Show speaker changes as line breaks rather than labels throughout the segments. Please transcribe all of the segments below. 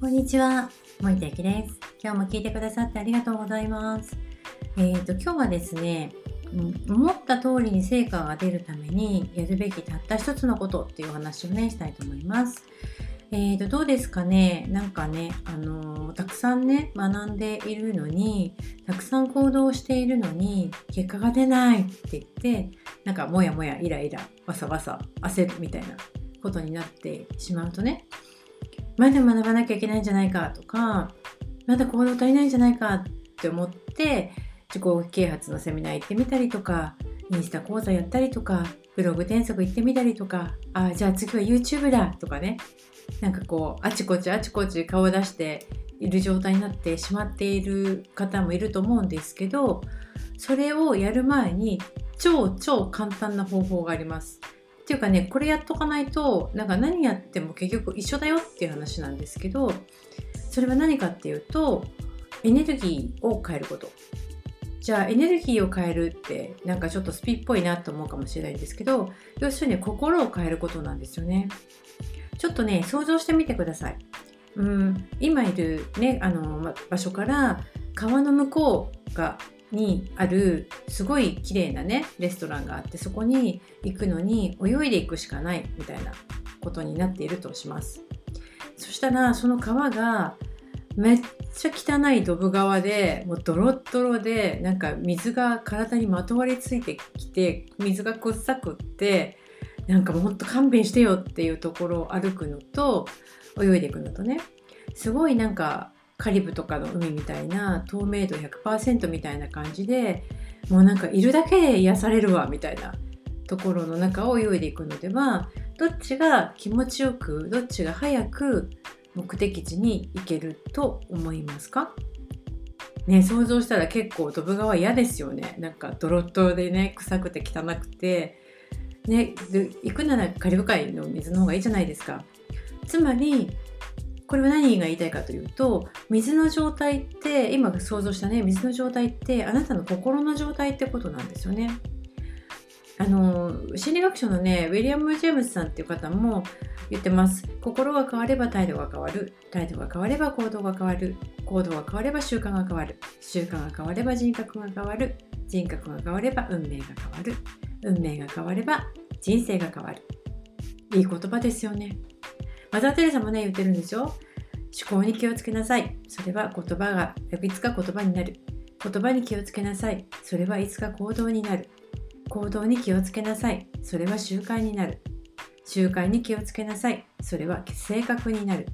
こんにちは、森田ゆきです。今日も聞いてくださってありがとうございます。えっ、ー、と、今日はですね、思った通りに成果が出るためにやるべきたった一つのことっていうお話をね、したいと思います。えーと、どうですかね？なんかね、あのー、たくさんね、学んでいるのに、たくさん行動しているのに、結果が出ないって言って、なんかもやもや、イライラ、わさわさ、焦るみたいなことになってしまうとね、まだ学ばなきゃいけないんじゃないかとかまだ行動足りないんじゃないかって思って自己啓発のセミナー行ってみたりとかインスタ講座やったりとかブログ転職行ってみたりとかあじゃあ次は YouTube だとかねなんかこうあちこちあちこち顔を出している状態になってしまっている方もいると思うんですけどそれをやる前に超超簡単な方法があります。っていうかねこれやっとかないとなんか何やっても結局一緒だよっていう話なんですけどそれは何かっていうとエネルギーを変えること。じゃあエネルギーを変えるってなんかちょっとスピっぽいなと思うかもしれないんですけど要するに心を変えることなんですよね。ちょっとね想像してみてください。うん今いるねあの場所から川の向こうがにあるすごい綺麗なねレストランがあってそこに行くのに泳いでいくしかないみたいなことになっているとします。そしたらその川がめっちゃ汚いドブ川でもうドロッドロでなんか水が体にまとわりついてきて水が臭くってなんかもっと勘弁してよっていうところを歩くのと泳いでいくのとね。すごいなんかカリブとかの海みたいな透明度100%みたいな感じでもうなんかいるだけで癒されるわみたいなところの中を泳いでいくのではどっちが気持ちよくどっちが早く目的地に行けると思いますか？ね、想像したら結構ドブ川嫌ですよね。なんかドロッドでね臭くて汚くて。ね行くならカリブ海の水の方がいいじゃないですか。つまりこれは何が言いたいかというと水の状態って今想像したね水の状態ってあなたの心の状態ってことなんですよね。あの心理学者のねウィリアム・ジェームズさんっていう方も言ってます。心が変われば態度が変わる態度が変われば行動が変わる行動が変われば習慣が変わる習慣が変われば人格が変わる人格が変われば運命が変わる運命が変われば人生が変わる。いい言葉ですよね。マザー・テレサもね言ってるんですよ思考に気をつけなさい。それは言葉がいつか言葉になる。言葉に気をつけなさい。それはいつか行動になる。行動に気をつけなさい。それは習慣になる。習慣に気をつけなさい。それは性格になる。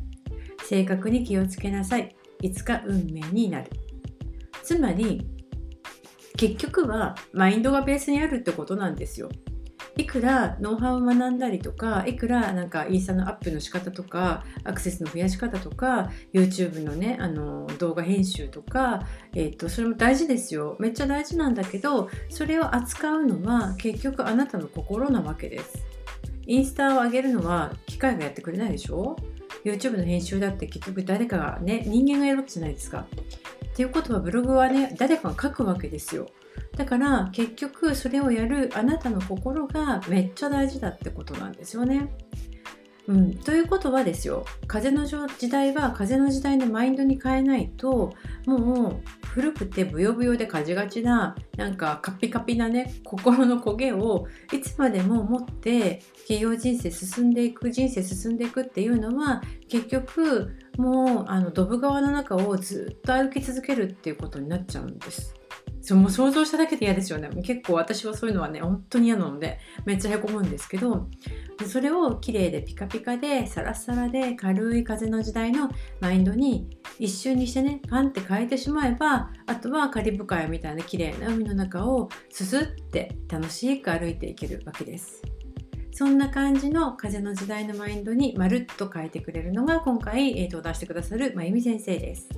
性格に気をつけなさい。いつか運命になる。つまり結局はマインドがベースにあるってことなんですよ。いくらノウハウを学んだりとかいくらなんかインスタのアップの仕方とかアクセスの増やし方とか YouTube のねあの動画編集とか、えーと、それも大事ですよ。めっちゃ大事なんだけどそれを扱うのは結局あなたの心なわけです。インスタを上げるのは機械がやってくれないでしょ？YouTube の編集だって結局誰かがね人間がやるわけじゃないですか。っていうことはブログはね誰かが書くわけですよ。だから結局それをやるあなたの心がめっちゃ大事だってことなんですよね。うん、ということはですよ。風の時代は風の時代のマインドに変えないともう古くてブヨブヨでカジがちななんかカピカピなね心の焦げをいつまでも持って企業人生進んでいく人生進んでいくっていうのは結局もうあのドブ川の中をずっと歩き続けるっていうことになっちゃうんです。そうもう想像しただけで嫌ですよね結構私はそういうのはね本当に嫌なのでめっちゃへこむんですけどそれを綺麗でピカピカでサラサラで軽い風の時代のマインドに一瞬にしてねパンって変えてしまえばあとはカリブ海みたいな綺麗な海の中をすすって楽しく歩いていけるわけです。そんな感じの風の時代のマインドにまるっと変えてくれるのが今回、えー、と出してくださるまゆみ先生です。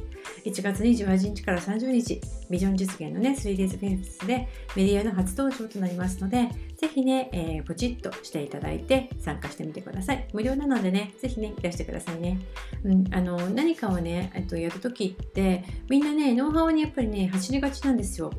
1月28日から30日、ビジョン実現のね、3days フェンスでメディアの初登場となりますので、ぜひね、えー、ポチッとしていただいて参加してみてください。無料なのでね、ぜひね、いらしてくださいね。うん、あの、何かをね、えっと、やるときって、みんなね、ノウハウにやっぱりね、走りがちなんですよ。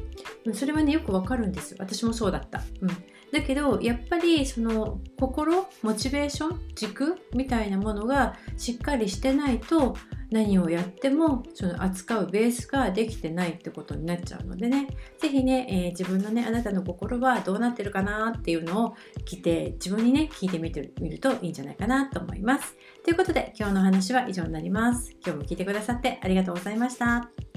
それはね、よくわかるんです。私もそうだった。うんだけどやっぱりその心モチベーション軸みたいなものがしっかりしてないと何をやってもその扱うベースができてないってことになっちゃうのでね。是非ね、えー、自分のねあなたの心はどうなってるかなっていうのを聞いて自分にね聞いてみてみるといいんじゃないかなと思います。ということで今日の話は以上になります。今日も聞いてくださってありがとうございました。